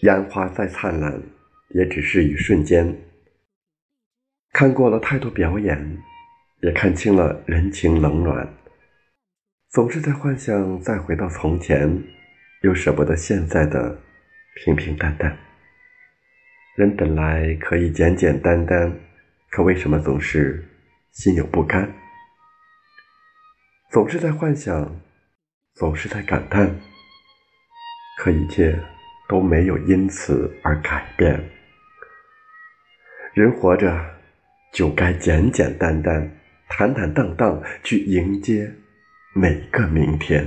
烟花再灿烂，也只是一瞬间。看过了太多表演，也看清了人情冷暖，总是在幻想再回到从前，又舍不得现在的平平淡淡。人本来可以简简单单，可为什么总是心有不甘？总是在幻想，总是在感叹，可一切都没有因此而改变。人活着。就该简简单单、坦坦荡荡去迎接每个明天。